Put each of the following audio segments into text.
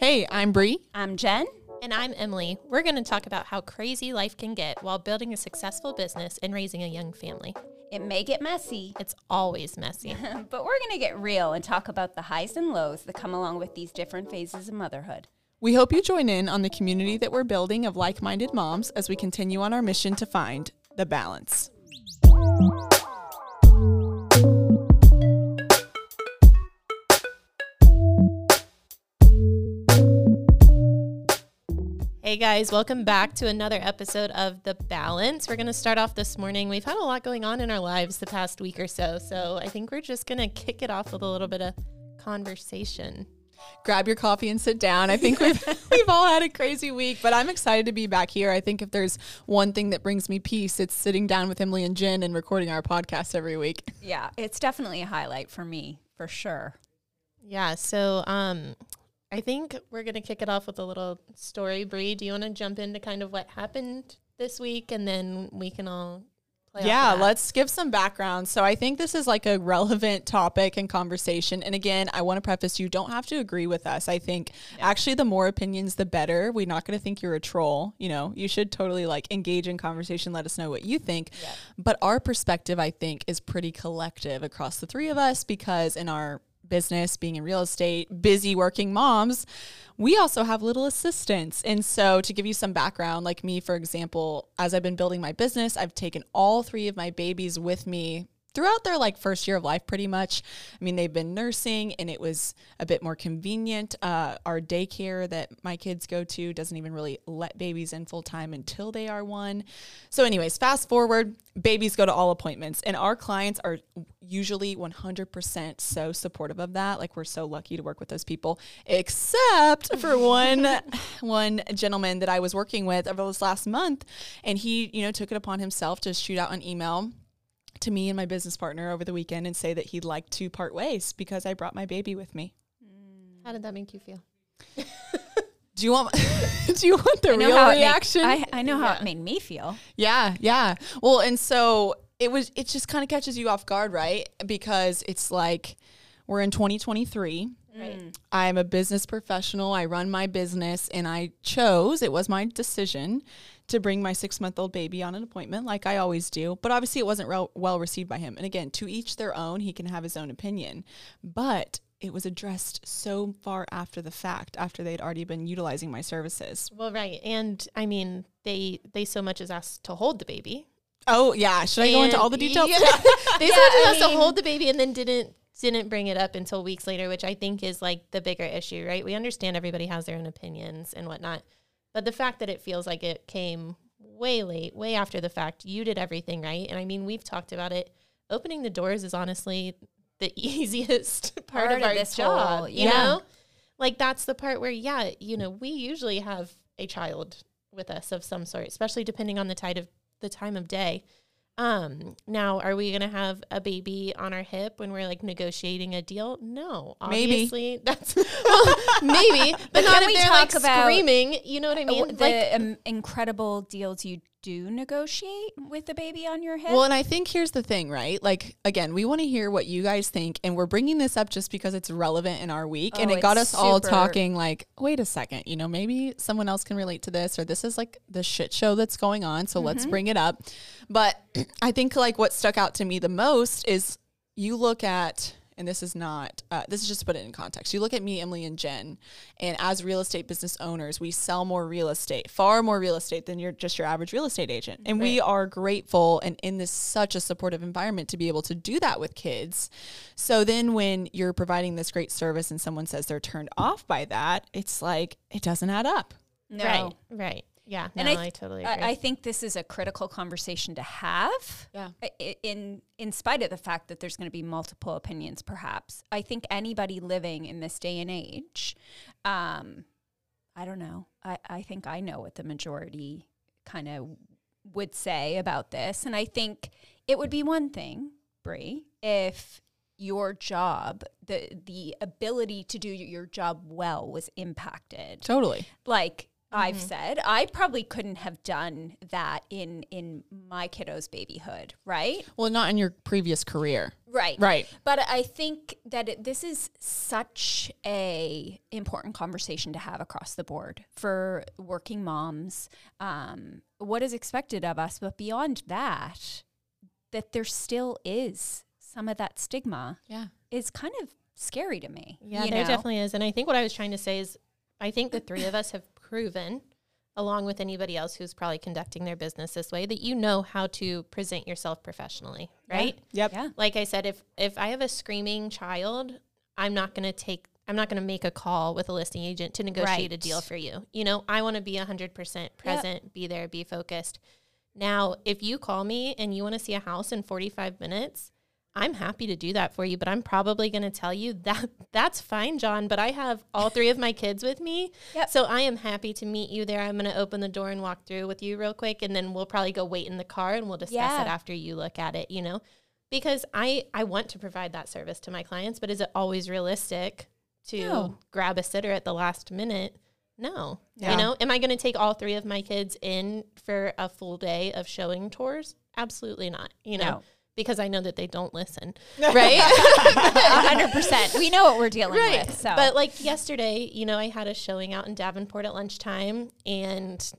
Hey, I'm Bree. I'm Jen. And I'm Emily. We're going to talk about how crazy life can get while building a successful business and raising a young family. It may get messy, It's always messy. but we're going to get real and talk about the highs and lows that come along with these different phases of motherhood. We hope you join in on the community that we're building of like minded moms as we continue on our mission to find the balance. Hey guys, welcome back to another episode of The Balance. We're going to start off this morning. We've had a lot going on in our lives the past week or so, so I think we're just going to kick it off with a little bit of conversation. Grab your coffee and sit down. I think we've we've all had a crazy week, but I'm excited to be back here. I think if there's one thing that brings me peace, it's sitting down with Emily and Jen and recording our podcast every week. Yeah, it's definitely a highlight for me, for sure. Yeah, so um I think we're going to kick it off with a little story. Bree, do you want to jump into kind of what happened this week and then we can all play Yeah, let's give some background. So I think this is like a relevant topic and conversation. And again, I want to preface you don't have to agree with us. I think actually the more opinions the better. We're not going to think you're a troll, you know. You should totally like engage in conversation, let us know what you think. But our perspective I think is pretty collective across the three of us because in our business, being in real estate, busy working moms, we also have little assistance. And so, to give you some background, like me, for example, as I've been building my business, I've taken all three of my babies with me throughout their like first year of life pretty much i mean they've been nursing and it was a bit more convenient. Uh, our daycare that my kids go to doesn't even really let babies in full time until they are one. So anyways fast forward babies go to all appointments and our clients are usually 100% so supportive of that. Like we're so lucky to work with those people except for one one gentleman that i was working with over this last month and he you know took it upon himself to shoot out an email to me and my business partner over the weekend and say that he'd like to part ways because I brought my baby with me. Mm. How did that make you feel? Do you want do you want the real how it made- reaction? I, I know how Yeah. it made me feel. yeah, yeah. Well, and so it was it just kind of catches you off guard, right? Because it's like we're in 2023. Right. Mm. I'm a business professional. I run my business and I chose, it was my decision to bring my six month old baby on an appointment like I always do. But obviously, it wasn't rel- well received by him. And again, to each their own, he can have his own opinion. But it was addressed so far after the fact, after they'd already been utilizing my services. Well, right. And I mean, they they so much as asked to hold the baby. Oh, yeah. Should I go into all the details? Yeah. they so Yeah, much as asked to hold the baby and then didn't didn't bring it up until weeks later, which I think is like the bigger issue, right? We understand everybody has their own opinions and whatnot. But the fact that it feels like it came way late, way after the fact, you did everything right. And I mean, we've talked about it. Opening the doors is honestly the easiest part, Part of of our job. whole- you yeah. know? Like that's the part where, yeah, you know, we usually have a child with us of some sort, especially depending on the tide of the time of day. Um, now are we gonna have a baby on our hip when we're like negotiating a deal? No. Maybe. Obviously that's well, maybe, but, not can if we they're talk like about screaming. You know what I mean? the like um, incredible deals you do negotiate with the baby on your hip. Well, and I think here's the thing, right? Like, again, we want to hear what you guys think, and we're bringing this up just because it's relevant in our week, and Oh, it got us all talking. Like, wait a second, you know, maybe someone else can relate to this, or this is like the shit show that's going on. So let's Mm-hmm. bring it up. But I think like what stuck out to me the most is you look at. And this is not, uh, this is just to put it in context. You look at me, Emily, and Jen, and as real estate business owners, we sell more real estate, far more real estate than you're just your average real estate agent. And we are grateful and in this such a supportive environment to be able to do that with kids. So then when you're providing this great service and someone says they're turned off by that, it's like it doesn't add up. no. right, right. Yeah. And no, I, I, th- totally agree. I, I think this is a critical conversation to have. Yeah. In in spite of the fact that there's going to be multiple opinions, perhaps I think anybody living in this day and age, um, I don't know. I, I think I know what the majority kind of would say about this, and I think it would be one thing, Bree, if your job, the the ability to do your job well, was impacted Totally. like I've said I probably couldn't have done that in in my kiddo's babyhood, right? Well, not in your previous career. Right. Right. But I think that it, this is such a important conversation to have across the board for working moms. Um, what is expected of us, but beyond that, that there still is some of that stigma Yeah. is kind of scary to me. Yeah, there know? definitely is. And I think what I was trying to say is I think the three of us have proven, along with anybody else who's probably conducting their business this way, that you know how to present yourself professionally, right? Yep. Yeah. Like I said, if if I have a screaming child, I'm not gonna take I'm not going to make a call with a listing agent to negotiate a deal for you. You know, I want to be 100% present, be there, be focused. Now, if you call me and you want to see a house in 45 minutes, I'm happy to do that for you, but I'm probably going to tell you that that's fine, John, but I have all three of my kids with me. Yep. So I am happy to meet you there. I'm going to open the door and walk through with you real quick and then we'll probably go wait in the car and we'll discuss Yeah. it after you look at it, you know? Because I I want to provide that service to my clients, but is it always realistic to No. grab a sitter at the last minute? No. Yeah. You know, am I going to take all three of my kids in for a full day of showing tours? Absolutely not. You know, No. Because I know that they don't listen. right? hundred percent. We know what we're dealing right. with. So, But like yesterday, you know, I had a showing out in Davenport at lunchtime and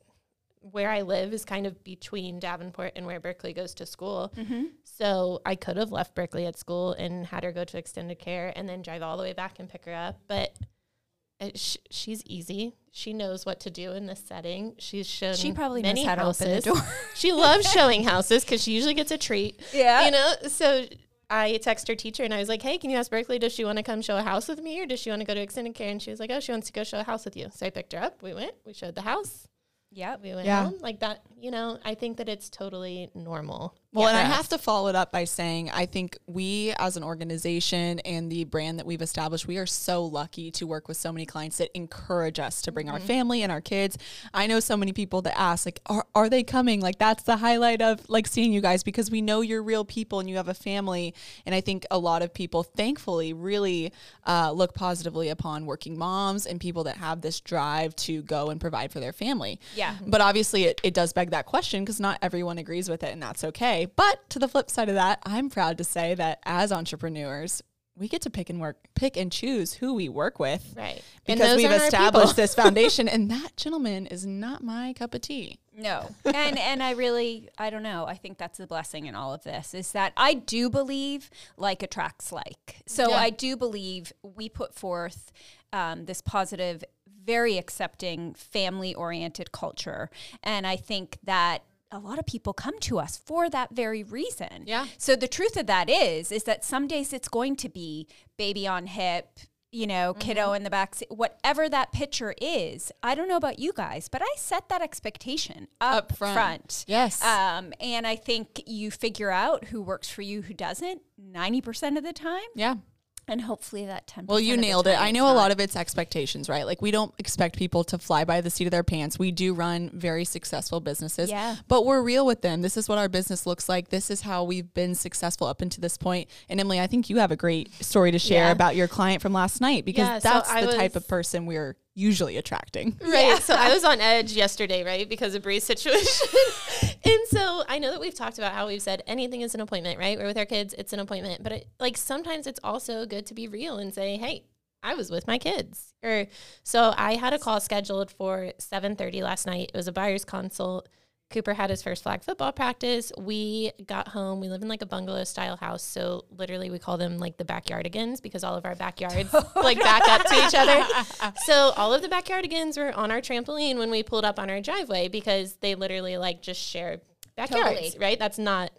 where I live is kind of between Davenport and where Berkeley goes to school. Mm-hmm. So I could have left Berkeley at school and had her go to extended care and then drive all the way back and pick her up. But sh- she's easy. She knows what to do in this setting. She's shown she probably many knows how to houses. open the door. She loves showing houses because she usually gets a treat. yeah. You know, so I text her teacher and I was like, "Hey, can you ask Berkeley? Does she want to come show a house with me, or does she want to go to extended care?" And she was like, "Oh, she wants to go show a house with you." So I picked her up. We went. We showed the house. Yep. We went Yeah. home like that. You know, I think that it's totally normal. Well, and I have to follow it up by saying I think we as an organization and the brand that we've established, we are so lucky to work with so many clients that encourage us to bring our family and our kids. I know so many people that ask like are, are they coming? Like that's the highlight of like seeing you guys because we know you're real people and you have a family and I think a lot of people thankfully really uh, look positively upon working moms and people that have this drive to go and provide for their family. Yeah. But obviously, it, it does beg that question because not everyone agrees with it, and that's okay. But to the flip side of that, I'm proud to say that as entrepreneurs, we get to pick and work, pick and choose who we work with right because we've established this foundation. And that gentleman is not my cup of tea. No. and and I really I don't know. I think that's the blessing in all of this is that I do believe like attracts like. So Yeah. I do believe we put forth um, this positive, very accepting, family oriented culture. And I think that a lot of people come to us for that very reason. Yeah. So the truth of that is, is that some days it's going to be baby on hip, you know, kiddo in the back seat, whatever that picture is. I don't know about you guys, but I set that expectation up, Up front. front. Yes. Um, and I think you figure out who works for you, who doesn't, 90% of the time. yeah. And hopefully that 10 Well, you nailed it. I know a lot of it's expectations, right? Like we don't expect people to fly by the seat of their pants. We do run very successful businesses, Yeah. but we're real with them. This is what our business looks like. This is how we've been successful up until this point. And Emily, I think you have a great story to share Yeah. about your client from last night because Yeah, that's I the type of person we're usually attracting. Right. So I was on edge yesterday, right, because of Bree's situation. and so I know that we've talked about how we've said anything is an appointment, right? We're with our kids, it's an appointment. But it, like sometimes it's also good to be real and say, hey, I was with my kids. Or so I had a call scheduled for 7:30 last night. It was a buyer's consult. Cooper had his first flag football practice. We got home. We live in like a bungalow style house. So literally we call them like the backyardigans because all of our backyards like back up to each other. So all of the backyardigans were on our trampoline when we pulled up on our driveway because they literally like just share backyards, Totally. right? That's not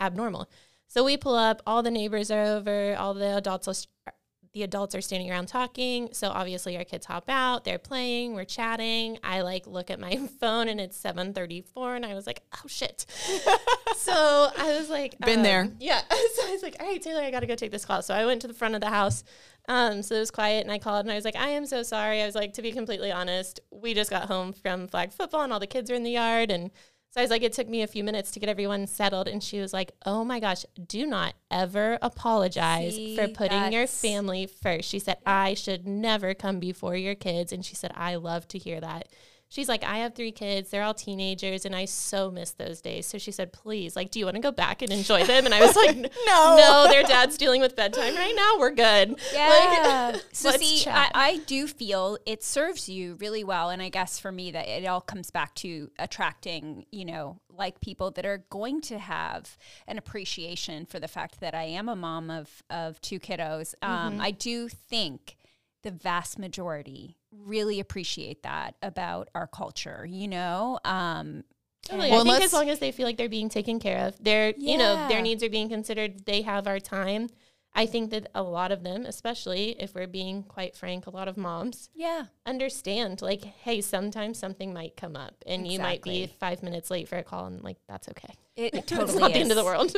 abnormal. So we pull up, all the neighbors are over, all the adults are, the adults are standing around talking. So obviously our kids hop out, they're playing, we're chatting. I like look at my phone and it's 7:34 and I was like, "Oh shit." so I was like, Been um, there. Yeah. So I was like, "All right, Taylor, I got to go take this call." So I went to the front of the house. Um, so it was quiet and I called and I was like, I am so sorry. I was like, to be completely honest, we just got home from flag football and all the kids are in the yard. And so I was like, it took me a few minutes to get everyone settled. And she was like, oh my gosh, do not ever apologize See, for putting your family first. She said, I should never come before your kids. And she said, I love to hear that. She's like, I have three kids. They're all teenagers, and I so miss those days. So she said, please, like, do you want to go back and enjoy them? And I was like, no, no, their dad's dealing with bedtime right now. We're good. Yeah. Like, so see, I. I do feel it serves you really well, and I guess for me that it all comes back to attracting, you know, like people that are going to have an appreciation for the fact that I am a mom of of two kiddos. Um, Mm-hmm. I do think the vast majority really appreciate that about our culture. You know, um, Totally. Well, I think as long as they feel like they're being taken care of, their you know their needs are being considered. They have our time. I think that a lot of them, especially if we're being quite frank, a lot of moms yeah, understand like, hey, sometimes something might come up, and you might be five minutes late for a call, and like that's okay. it, it it's totally not the end of the world.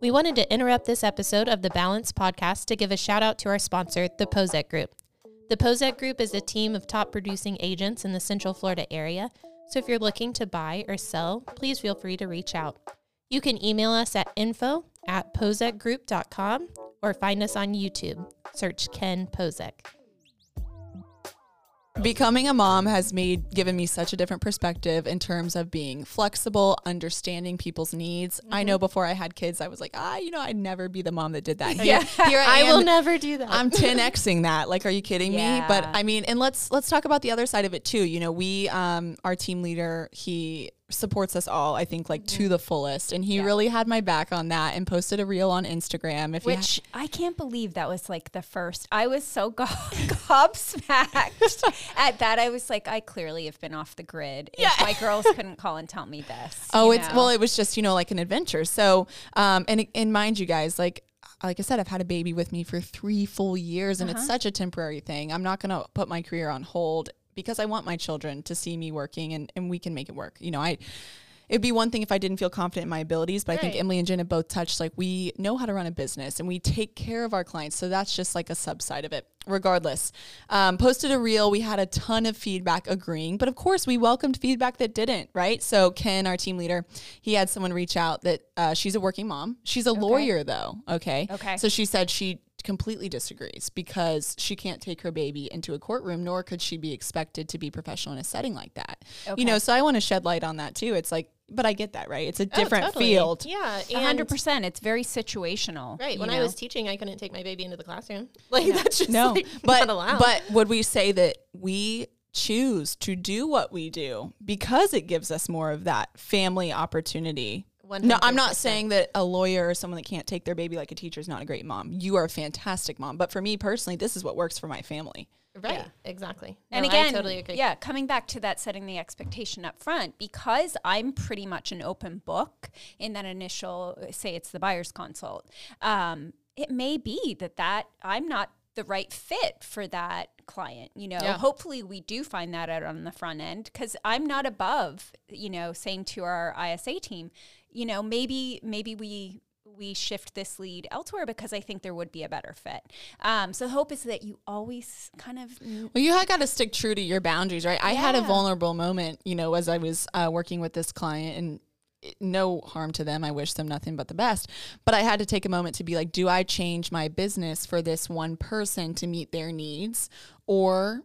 We wanted to interrupt this episode of the Balance podcast to give a shout out to our sponsor, the Pozek Group. The Pozek Group is a team of top producing agents in the Central Florida area. So if you're looking to buy or sell, please feel free to reach out. You can email us at info at or find us on YouTube. Search Ken Pozek. Becoming a mom has made given me such a different perspective in terms of being flexible, understanding people's needs. I know before I had kids, I was like, ah, you know, I'd never be the mom that did that. yeah, here I, I will never do that. I'm 10xing that. Like, are you kidding me? But I mean, and let's let's talk about the other side of it too. You know, we um our team leader, he supports us all, I think, like to the fullest. And he Yeah. really had my back on that and posted a reel on Instagram. If you ha- Which I can't believe that was like the first. I was so go- gobsmacked at that. I was like, I clearly have been off the grid. If my girls couldn't call and tell me this. Oh, it's know? well, it was just you know like an adventure. So, um, and and mind you guys, like like I said, I've had a baby with me for three full years, and it's such a temporary thing. I'm not gonna put my career on hold because I want my children to see me working, and and we can make it work. You know, I. It'd be one thing if I didn't feel confident in my abilities, but I think Emily and Jen have both touched like we know how to run a business and we take care of our clients. So that's just like a subside of it. Regardless, um, posted a reel. We had a ton of feedback agreeing, but of course we welcomed feedback that didn't. Right. So Ken, our team leader, he had someone reach out that uh, she's a working mom. She's a lawyer though. Okay. Okay. So she said she completely disagrees because she can't take her baby into a courtroom, nor could she be expected to be professional in a setting like that. Okay. You know, so I want to shed light on that too. It's like, but I get that, right? It's a Oh, different totally. field. Yeah. A hundred percent. It's very situational. Right. you When I was teaching, I couldn't take my baby into the classroom. Like that's just No, like, but not allowed. but would we say that we choose to do what we do because it gives us more of that family opportunity? No, I'm not saying that a lawyer or someone that can't take their baby like a teacher is not a great mom. You are a fantastic mom, but for me personally, this is what works for my family. right. Yeah. Exactly. And again, I totally agree. yeah, coming back to that setting the expectation up front, because I'm pretty much an open book in that initial, say it's the buyer's consult, um, it may be that that I'm not the right fit for that client. You know, Yeah. hopefully we do find that out on the front end because I'm not above, you know, saying to our ISA team, you know, maybe maybe we we shift this lead elsewhere because I think there would be a better fit. Um, so hope is that you always kind of Well, you have got to stick true to your boundaries, right? I had a vulnerable moment, you know, as I was uh, working with this client, and no harm to them. I wish them nothing but the best. But I had to take a moment to be like, do I change my business for this one person to meet their needs, or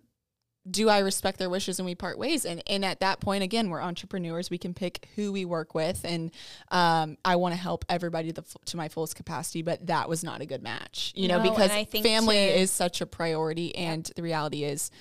do I respect their wishes and we part ways? And and at that point, again, we're entrepreneurs. We can pick who we work with, and um, I want to help everybody to, the, to my fullest capacity. But that was not a good match, you know, because I think family to- is such a priority, and the reality is.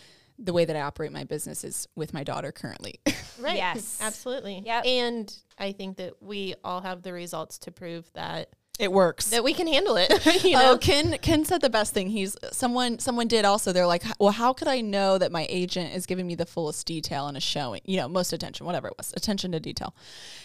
The way that I operate my business is with my daughter currently. Right. Yes. Absolutely. Yeah. And I think that we all have the results to prove that it works. that we can handle it. you oh, know? Oh, Ken Ken said the best thing. He's someone someone did also. They're like, well, how could I know that my agent is giving me the fullest detail in a showing? You know, most attention, whatever it was, attention to detail.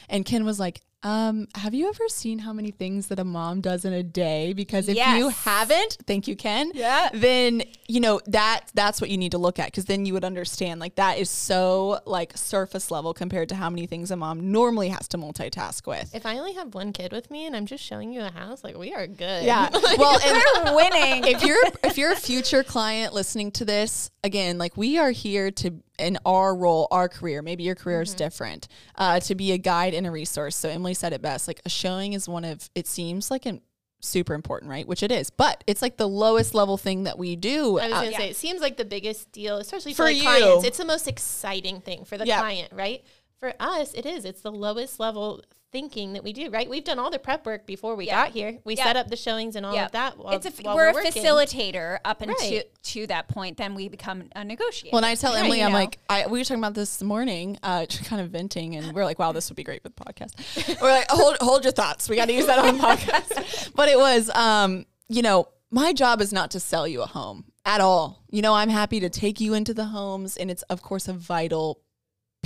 And Ken was like, um, have you ever seen how many things that a mom does in a day? Because if you haven't, thank you, Ken. Yeah. Then you know that that's what you need to look at because then you would understand like that is so like surface level compared to how many things a mom normally has to multitask with. if I only have one kid with me and I'm just showing you a house, like we are good. Yeah. well, and We're winning. if you're if you're a future client listening to this again like we are here to in our role our career maybe your career is different uh, to be a guide and a resource so emily said it best like a showing is one of it seems like an super important, right? Which it is, but it's like the lowest level thing that we do. I was going to say, it seems like the biggest deal, especially for, For you. clients. It's the most exciting thing for the Yeah. client, right? For us, it is. It's the lowest level thinking that we do, right? We've done all the prep work before we Yeah. got here. We Yeah. set up the showings and all Yeah. of that. While, it's a f- while we're, a working. facilitator up until Right. to that point. Then we become a negotiator. When I tell Right, Emily, I'm know? like, I, we were talking about this this morning, uh, just kind of venting, and we're like, wow, this would be great for the podcast. we're like, hold, hold your thoughts. We got to use that on the podcast. but it was, um, you know, my job is not to sell you a home at all. You know, I'm happy to take you into the homes, and it's of course a vital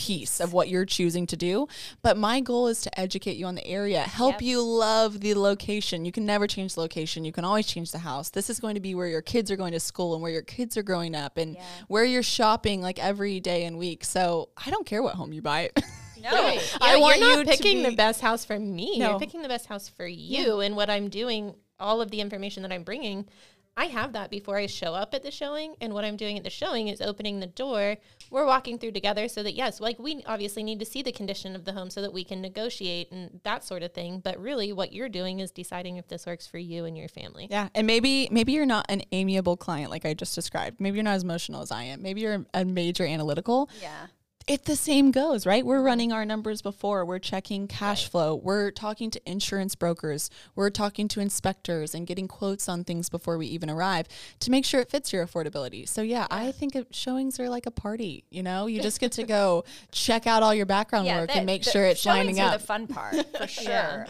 piece of what you're choosing to do. But my goal is to educate you on the area, help Yep. you love the location. You can never change the location. You can always change the house. This is going to be where your kids are going to school and where your kids are growing up and Yeah. where you're shopping like every day and week. So I don't care what home you buy. no. Right. I Yeah, want you're not you to picking the best house for me. No. You're picking the best house for you. And what I'm doing, all of the information that I'm bringing, I have that before I show up at the showing. And what I'm doing at the showing is opening the door. We're walking through together so that, yes, like we obviously need to see the condition of the home so that we can negotiate and that sort of thing. But really, what you're doing is deciding if this works for you and your family. Yeah, and maybe maybe you're not an amiable client like I just described. Maybe you're not as emotional as I am. Maybe you're a major analytical. Yeah. It the same goes, right? We're running our numbers before. We're checking cash flow. We're talking to insurance brokers. We're talking to inspectors and getting quotes on things before we even arrive to make sure it fits your affordability. So yeah, I think showings are like a party. You know, you just get to go check out all your background Yeah. work and make the sure it's lining up. the fun part for sure.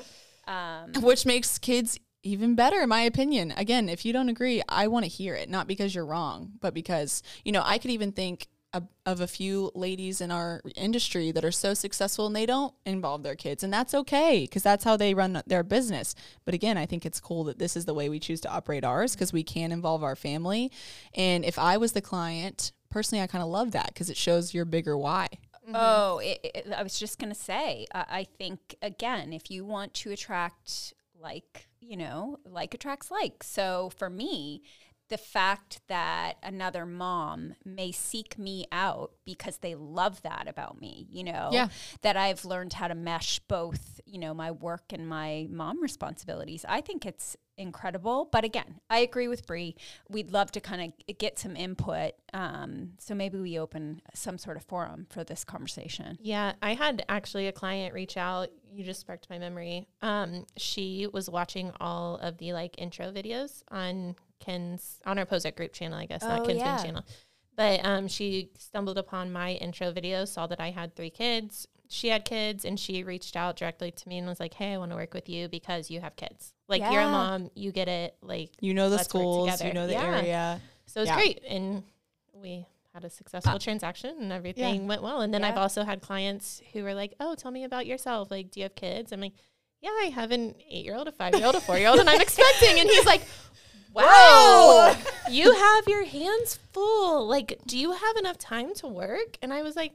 Um, which makes kids even better in my opinion again if you don't agree i want to hear it not because you're wrong but because you know i could even think of, of a few ladies in our industry that are so successful and they don't involve their kids and that's okay because that's how they run their business. But again i think it's cool that this is the way we choose to operate ours because we can involve our family. And if i was the client personally i kind of love that because it shows your bigger why. Oh, it, it, I was just going to say, uh, I think, again, if you want to attract like, you know, like attracts like. So for me, the fact that another mom may seek me out because they love that about me, you know, Yeah. that I've learned how to mesh both, you know, my work and my mom responsibilities. I think it's incredible. But again, I agree with Bree. We'd love to kind of get some input. Um, so maybe we open some sort of forum for this conversation. Yeah, I had actually a client reach out. You just sparked my memory. Um, she was watching all of the like intro videos on Ken's on our Pozek group channel, I guess, Oh, not Ken's yeah. Wing channel. But um, she stumbled upon my intro video, saw that I had three kids. She had kids, and she reached out directly to me and was like, "Hey, I want to work with you because you have kids. Like you're a mom, you get it. Like you know the schools you know the Yeah. area so it's Yeah. great. And we had a successful transaction and everything went well. And then I've also had clients who were like, Oh, tell me about yourself. Like, do you have kids? I'm like, Yeah, I have an eight year old, a five year old, a four year old, and I'm expecting. And he's like, Wow, you have your hands full. Like, do you have enough time to work? And I was like,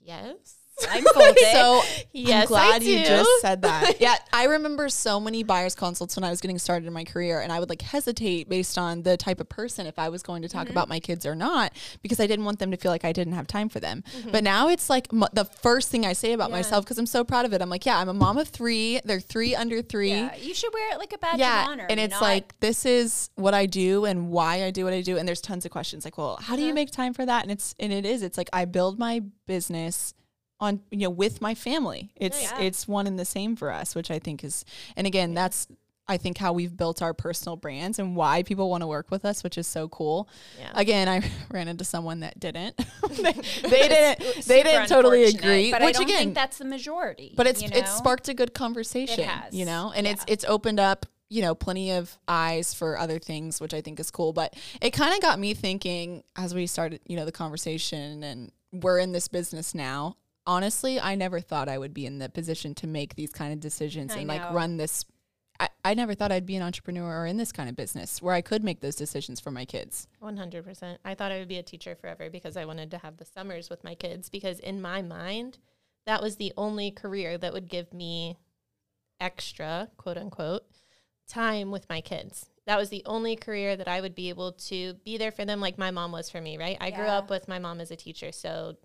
Yes. Blindfolded. so Yes, I'm glad I you just said that. yeah, I remember so many buyers consults when I was getting started in my career, and I would like hesitate based on the type of person if I was going to talk mm-hmm. about my kids or not because I didn't want them to feel like I didn't have time for them. Mm-hmm. But now it's like m- the first thing I say about Yeah. myself because I'm so proud of it. I'm like, yeah, I'm a mom of three. They're three under three. yeah, you should wear it like a badge Yeah, of honor. and it's not- like this is what I do and why I do what I do, and there's tons of questions like, well, how do you make time for that? And it's and it is. It's like I build my business on you know with my family. It's Yeah. it's one and the same for us, which I think is, and again, that's I think how we've built our personal brands and why people want to work with us, which is so cool. Yeah. Again, I ran into someone that didn't. they, they didn't. They didn't totally agree. But which I don't again, think that's the majority. but it's you it's sparked a good conversation has, you know and it's it's opened up you know plenty of eyes for other things which i think is cool but it kind of got me thinking as we started you know the conversation and we're in this business now honestly i never thought i would be in the position to make these kind of decisions I and like run this I, I never thought I'd be an entrepreneur or in this kind of business where I could make those decisions for my kids. One hundred percent. I thought I would be a teacher forever because I wanted to have the summers with my kids. Because in my mind, that was the only career that would give me extra, quote unquote, time with my kids. That was the only career that I would be able to be there for them, like my mom was for me. Right? I grew up with my mom as a teacher, so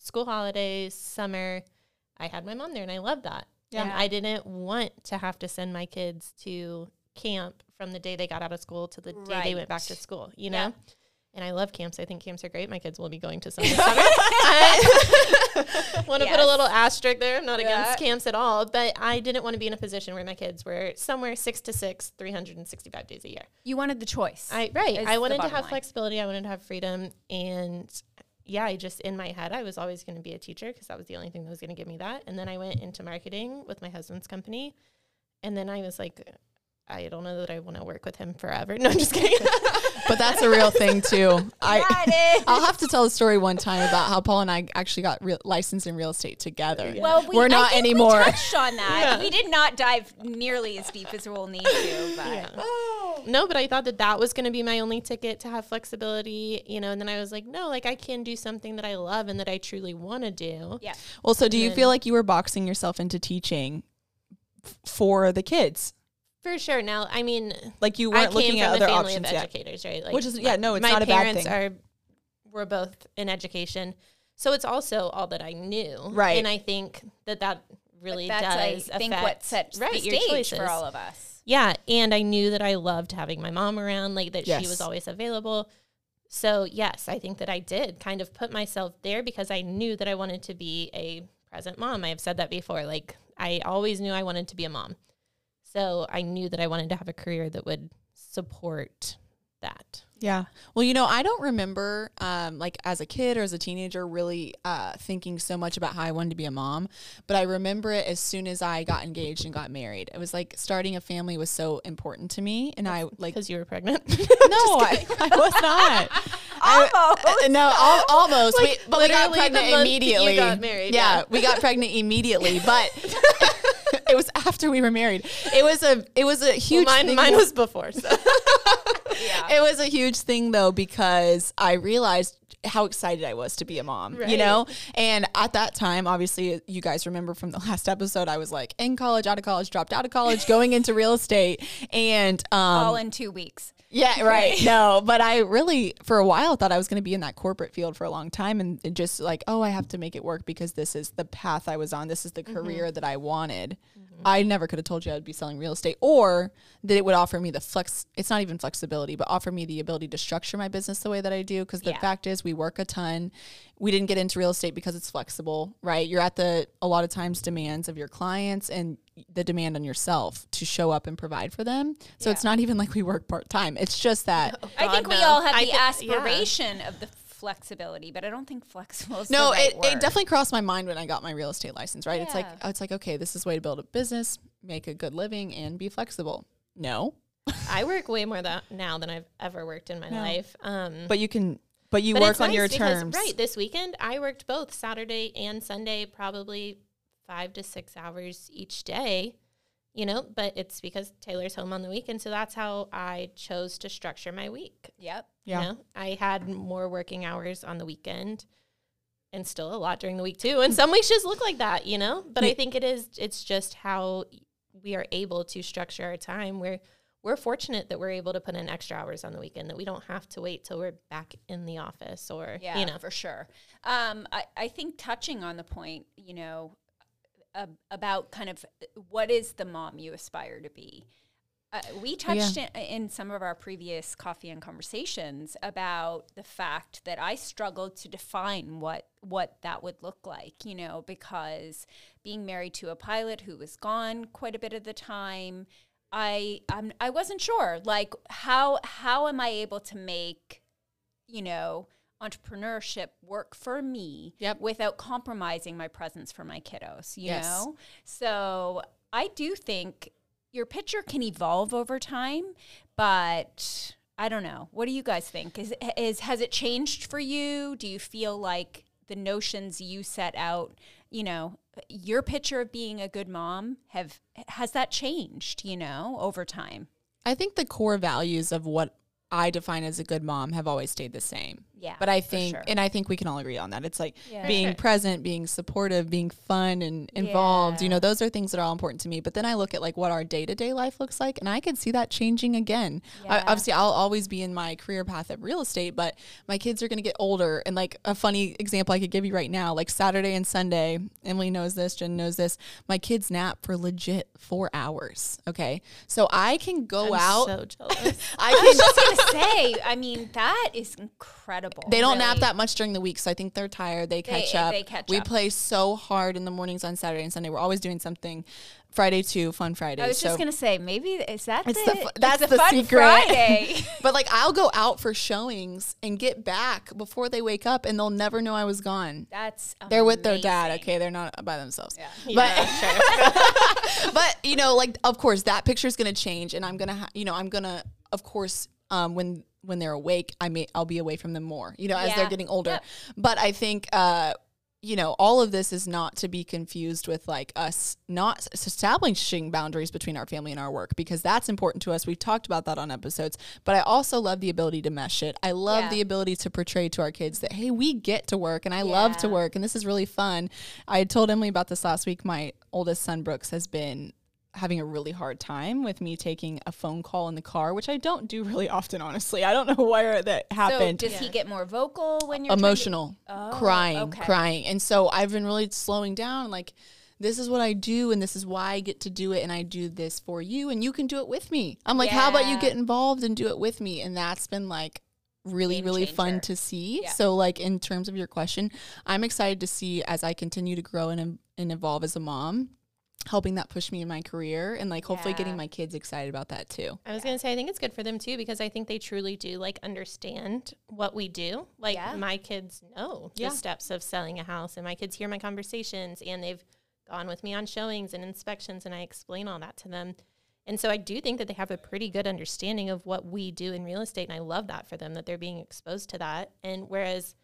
school holidays, summer, I had my mom there, and I loved that. And Yeah. I didn't want to have to send my kids to camp from the day they got out of school to the day they went back to school, you Yeah. know? And I love camps. I think camps are great. My kids will be going to some this summer. I want to put a little asterisk there. I'm not Yeah. against camps at all, but I didn't want to be in a position where my kids were somewhere six to six, 365 days a year. You wanted the choice. I right. I wanted to have line. flexibility. I wanted to have freedom, and yeah, I just in my head I was always going to be a teacher because that was the only thing that was going to give me that. And then I went into marketing with my husband's company, and then I was like, I don't know that I want to work with him forever. No, I'm just kidding. But that's a real thing too. I yeah, it is. I'll have to tell a story one time about how Paul and I actually got real, licensed in real estate together. Well, we, We're I not think anymore. We touched on that. Yeah. We did not dive nearly as deep as we'll need to, but Yeah. Oh. No, but I thought that that was going to be my only ticket to have flexibility, you know. And then I was like, no, like I can do something that I love and that I truly want to do. yeah. Well, so do you then- feel like you were boxing yourself into teaching f- for the kids? For sure. Now, I mean, Like you weren't came looking from at a other family options of yet. educators, right? Like, Which is yeah, no, it's my not a bad parents thing. are were both in education, so it's also all that I knew, Right. And I think that that really That's does I think affect, what sets right the your stage choices. for all of us. Yeah, and I knew that I loved having my mom around, like that she was always available. So yes, I think that I did kind of put myself there because I knew that I wanted to be a present mom. I have said that before. Like I always knew I wanted to be a mom. So I knew that I wanted to have a career that would support that. Yeah. Well, you know, I don't remember um, like as a kid or as a teenager really uh, thinking so much about how I wanted to be a mom, but I remember it as soon as I got engaged and got married. It was like starting a family was so important to me, and I like Because you were pregnant. no, I, I was not. Almost. I- uh, no, al- almost. we, Like, but we got pregnant month that you immediately. got married, Yeah, yeah. we got pregnant immediately, but it was after we were married. It was a it was a huge mine, thing mine was before. So Yeah. it was a huge thing though because I realized how excited I was to be a mom, you know? And at that time, obviously, you guys remember from the last episode, I was like in college, out of college, dropped out of college, going into real estate. And um, all in two weeks. Yeah, right. No, but I really, for a while, thought I was going to be in that corporate field for a long time and just like, oh, I have to make it work because this is the path I was on. This is the mm-hmm. career that I wanted. Mm-hmm. I never could have told you I'd be selling real estate or that it would offer me the flex. It's not even flexibility, but offer me the ability to structure my business the way that I do. Because the Yeah. fact is, we work a ton. We didn't get into real estate because it's flexible, right? You're at the, a lot of times, demands of your clients and the demand on yourself to show up and provide for them. So it's not even like we work part time. It's just that. I God, think we all have I the thi- yeah. aspiration of the flexibility, but I don't think flexible is No, the right it, word. it definitely crossed my mind when I got my real estate license, right? It's like oh, it's like okay, this is a way to build a business, make a good living, and be flexible. No, I work way more that now than I've ever worked in my No. life. Um, but you can, but you but work on nice your because, terms, Right. This weekend, I worked both Saturday and Sunday, probably five to six hours each day, you know, but it's because Taylor's home on the weekend. So that's how I chose to structure my week. Yep. Yeah. You know, I had more working hours on the weekend and still a lot during the week too. And some weeks just look like that, you know, but I think it is, it's just how we are able to structure our time. We're, we're fortunate that we're able to put in extra hours on the weekend, that we don't have to wait till we're back in the office or, Yeah, you know, for sure. Um, I, I think touching on the point, you know, uh, about kind of what is the mom you aspire to be. Uh, we Oh, yeah. touched in, in some of our previous coffee and conversations about the fact that I struggled to define what what that would look like, you know, because being married to a pilot who was gone quite a bit of the time, I I'm, I wasn't sure like how how am I able to make you know, entrepreneurship work for me Yep. without compromising my presence for my kiddos, you Yes. know? So I do think your picture can evolve over time, but I don't know. What do you guys think? Is, is has it changed for you? Do you feel like the notions you set out, you know, your picture of being a good mom have has that changed, you know, over time? I think the core values of what I define as a good mom have always stayed the same. Yeah, But I think, sure. and I think we can all agree on that. It's like Yeah. being sure. present, being supportive, being fun and involved. You know, those are things that are all important to me. But then I look at like what our day to day life looks like, and I can see that changing again. I, obviously, I'll always be in my career path of real estate, but my kids are going to get older. And like a funny example I could give you right now, like Saturday and Sunday, Emily knows this, Jen knows this. My kids nap for legit four hours. Okay, so I can go I'm out. so jealous. I I was just gonna say, I mean, that is incredible. They don't nap that much during the week, so I think they're tired. They catch They- up. they catch we up. play so hard in the mornings on Saturday and Sunday. We're always doing something. Friday too, fun Friday. I was so. just gonna say, maybe is that It's the, the that's the fun secret. Friday. but like I'll go out for showings and get back before they wake up, and they'll never know I was gone. That's They're with their dad. Okay, they're not by themselves. Yeah. But but you know, like of course that picture is gonna change, and I'm gonna ha- you know I'm gonna of course um, when when they're awake, I may I'll be away from them more. You know, as they're getting older. Yep. But I think. Uh, you know, all of this is not to be confused with like us not establishing boundaries between our family and our work because that's important to us. We've talked about that on episodes, but I also love the ability to mesh it. I love Yeah. the ability to portray to our kids that, hey, we get to work and I love to work and this is really fun. I told Emily about this last week. My oldest son, Brooks, has been having a really hard time with me taking a phone call in the car, which I don't do really often, honestly. I don't know where that happened. So happened does he get more vocal when you're trying to- emotional, Oh, crying, okay. crying. And so I've been really slowing down like this is what I do and this is why I get to do it and I do this for you and you can do it with me. I'm like how about you get involved and do it with me and that's been like really Game really fun to see. Yeah. So like in terms of your question, I'm excited to see as I continue to grow and and evolve as a mom helping that push me in my career and like hopefully getting my kids excited about that too. I was gonna say I think it's good for them too because I think they truly do like understand what we do. Like Yeah. my kids know Yeah. the steps of selling a house, and my kids hear my conversations, and they've gone with me on showings and inspections, and I explain all that to them. And so I do think that they have a pretty good understanding of what we do in real estate, and I love that for them that they're being exposed to that. And whereas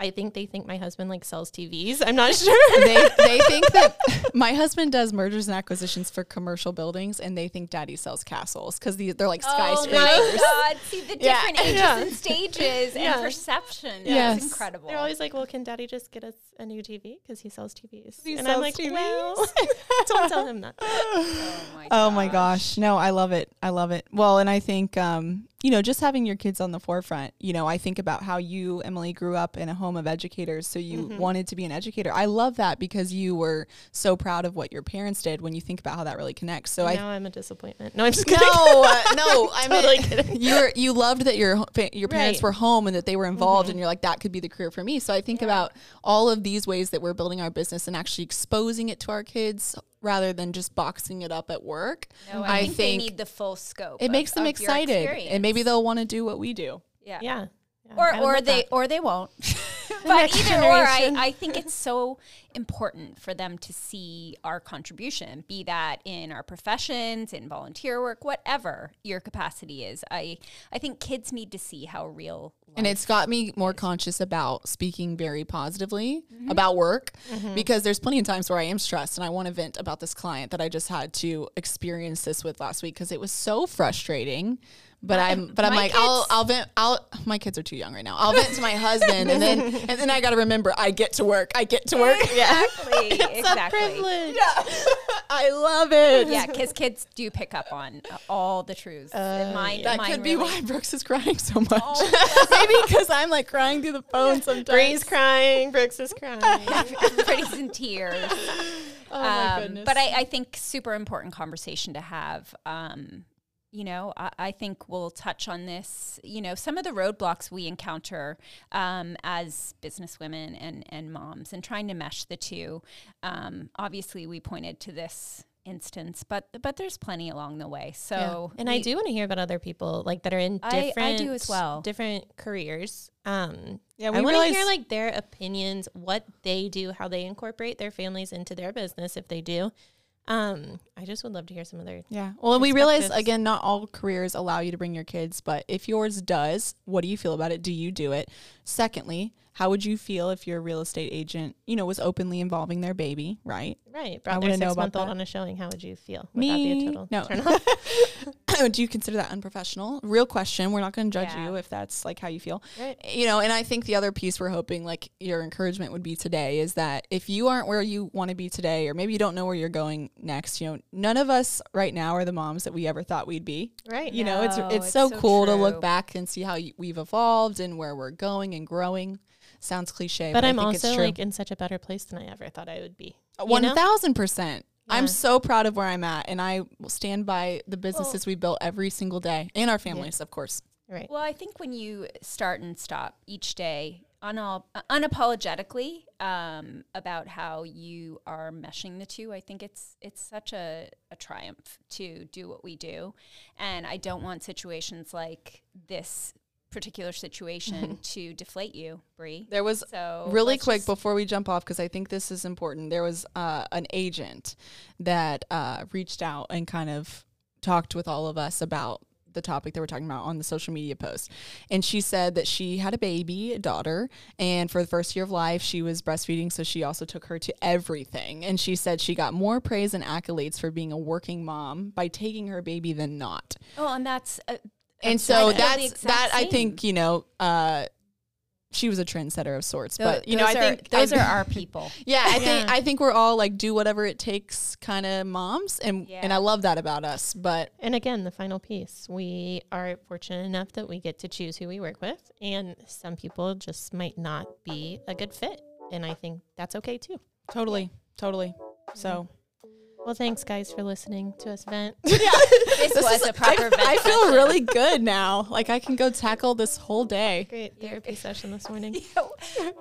I think they think my husband like sells TVs, I'm not sure. they they think that my husband does mergers and acquisitions for commercial buildings, and they think Daddy sells castles because they're like skyscrapers. Oh skyscrapers. my God! See the Yeah. different ages Yeah. and stages Yeah. and perception. Yes. It's incredible. They're always like, "Well, can Daddy just get us a new TV because he sells TVs?" He and sells I'm like, TVs? "Well, don't tell him that." oh my, Oh my gosh. No, I love it. I love it. Well, and I think, um, you know, just having your kids on the forefront, you know, I think about how you, Emily, grew up in a home of educators. So you wanted to be an educator. I love that because you were so proud of what your parents did when you think about how that really connects. So I now I'm a disappointment. No, I'm just no, uh, no. I Totally kidding. you were you loved that your your parents Right. were home and that they were involved, and you're like that could be the career for me. So I think about all of these ways that we're building our business and actually exposing it to our kids rather than just boxing it up at work. No, I, I think, think they need the full scope. it of- makes them of excited, and maybe they'll want to do what we do. yeah. Yeah. Yeah, or or they that. or they won't. but next either or, I. I think it's so important for them to see our contribution, be that in our professions, in volunteer work, whatever your capacity is. I I think kids need to see how real. And it's got me more conscious about speaking very positively Mm-hmm. about work because there's plenty of times where I am stressed and I want to vent about this client that I just had to experience this with last week because it was so frustrating. But I'm but I'm my like I'll I'll vent I'll my kids are too young right now. I'll vent to my husband and then and then I got to remember I get to work. I get to work. Yeah. Exactly. exactly. Privilege. I love it. Yeah, because kids do pick up on uh, all the truths. mine, That mine could be why Brooks is crying so much. Maybe because I'm like crying through the phone sometimes. Bree's crying. Brooks is crying. everybody's in tears. Oh my Um, goodness. But I, I think super important conversation to have. Um, you know, I, I think we'll touch on this. You know, some of the roadblocks we encounter um, as businesswomen and and moms, and trying to mesh the two. Um, obviously, we pointed to this instance, but but there's plenty along the way. So, and I do want to hear about other people like that are in I- I different do as well. different careers. Um Yeah, I we want to hear like their opinions, what they do, how they incorporate their families into their business if they do. Um I just would love to hear some other. Yeah. Well, we realize again, not all careers allow you to bring your kids, but if yours does, what do you feel about it? Do you do it? Secondly, how would you feel if your real estate agent, you know, was openly involving their baby, right? Right. I Brought wanna their know six about month old that. on a showing. How would you feel? Would that be a Me? total No. Do you consider that unprofessional? Real question. We're not going to judge Yeah. you if that's like how you feel. Right. You know, and I think the other piece we're hoping, like your encouragement would be today, is that if you aren't where you want to be today, or maybe you don't know where you're going next, you know, none of us right now are the moms that we ever thought we'd be. Right. You know, it's it's, it's so, so cool to look back and see how y- we've evolved and where we're going and growing. Sounds cliche, But but, I'm I think it's also true. like in such a better place than I ever thought I would be. you One know? thousand percent. I'm so proud of where I'm at, and I will stand by the businesses we built every single day, and our families, of course. Right. Well, I think when you start and stop each day unal- unapologetically um, about how you are meshing the two, I think it's it's such a, a triumph to do what we do, and I don't want situations like this particular situation to deflate you, Bree. There was So really quick before we jump off because I think this is important. There was uh, an agent that uh, reached out and kind of talked with all of us about the topic that we're talking about on the social media post. And she said that she had a baby, a daughter, and for the first year of life, she was breastfeeding. So she also took her to everything. And she said she got more praise and accolades for being a working mom by taking her baby than not. Oh, and that's uh, And so that's that. I think you know. Uh, she was a trendsetter of sorts, but you know, I are- think those I- are our people. Yeah, I think I think we're all like do whatever it takes kind of moms and and I love that about us. But And again, the final piece, we are fortunate enough that we get to choose who we work with, and some people just might not be a good fit. And I think that's okay too. totally, totally. So Well, thanks guys for listening to us vent. This, This was is- a proper vent I feel session. really good now. Like I can go tackle this whole day. Great therapy session this morning.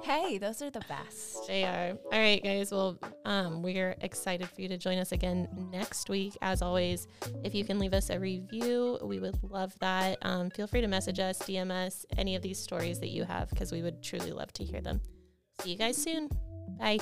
hey, those are the best. They are. All right, guys. Well, um, we're excited for you to join us again next week. As always, if you can leave us a review, we would love that. Um, feel free to message us, DM us any of these stories that you have because we would truly love to hear them. See you guys soon. Bye.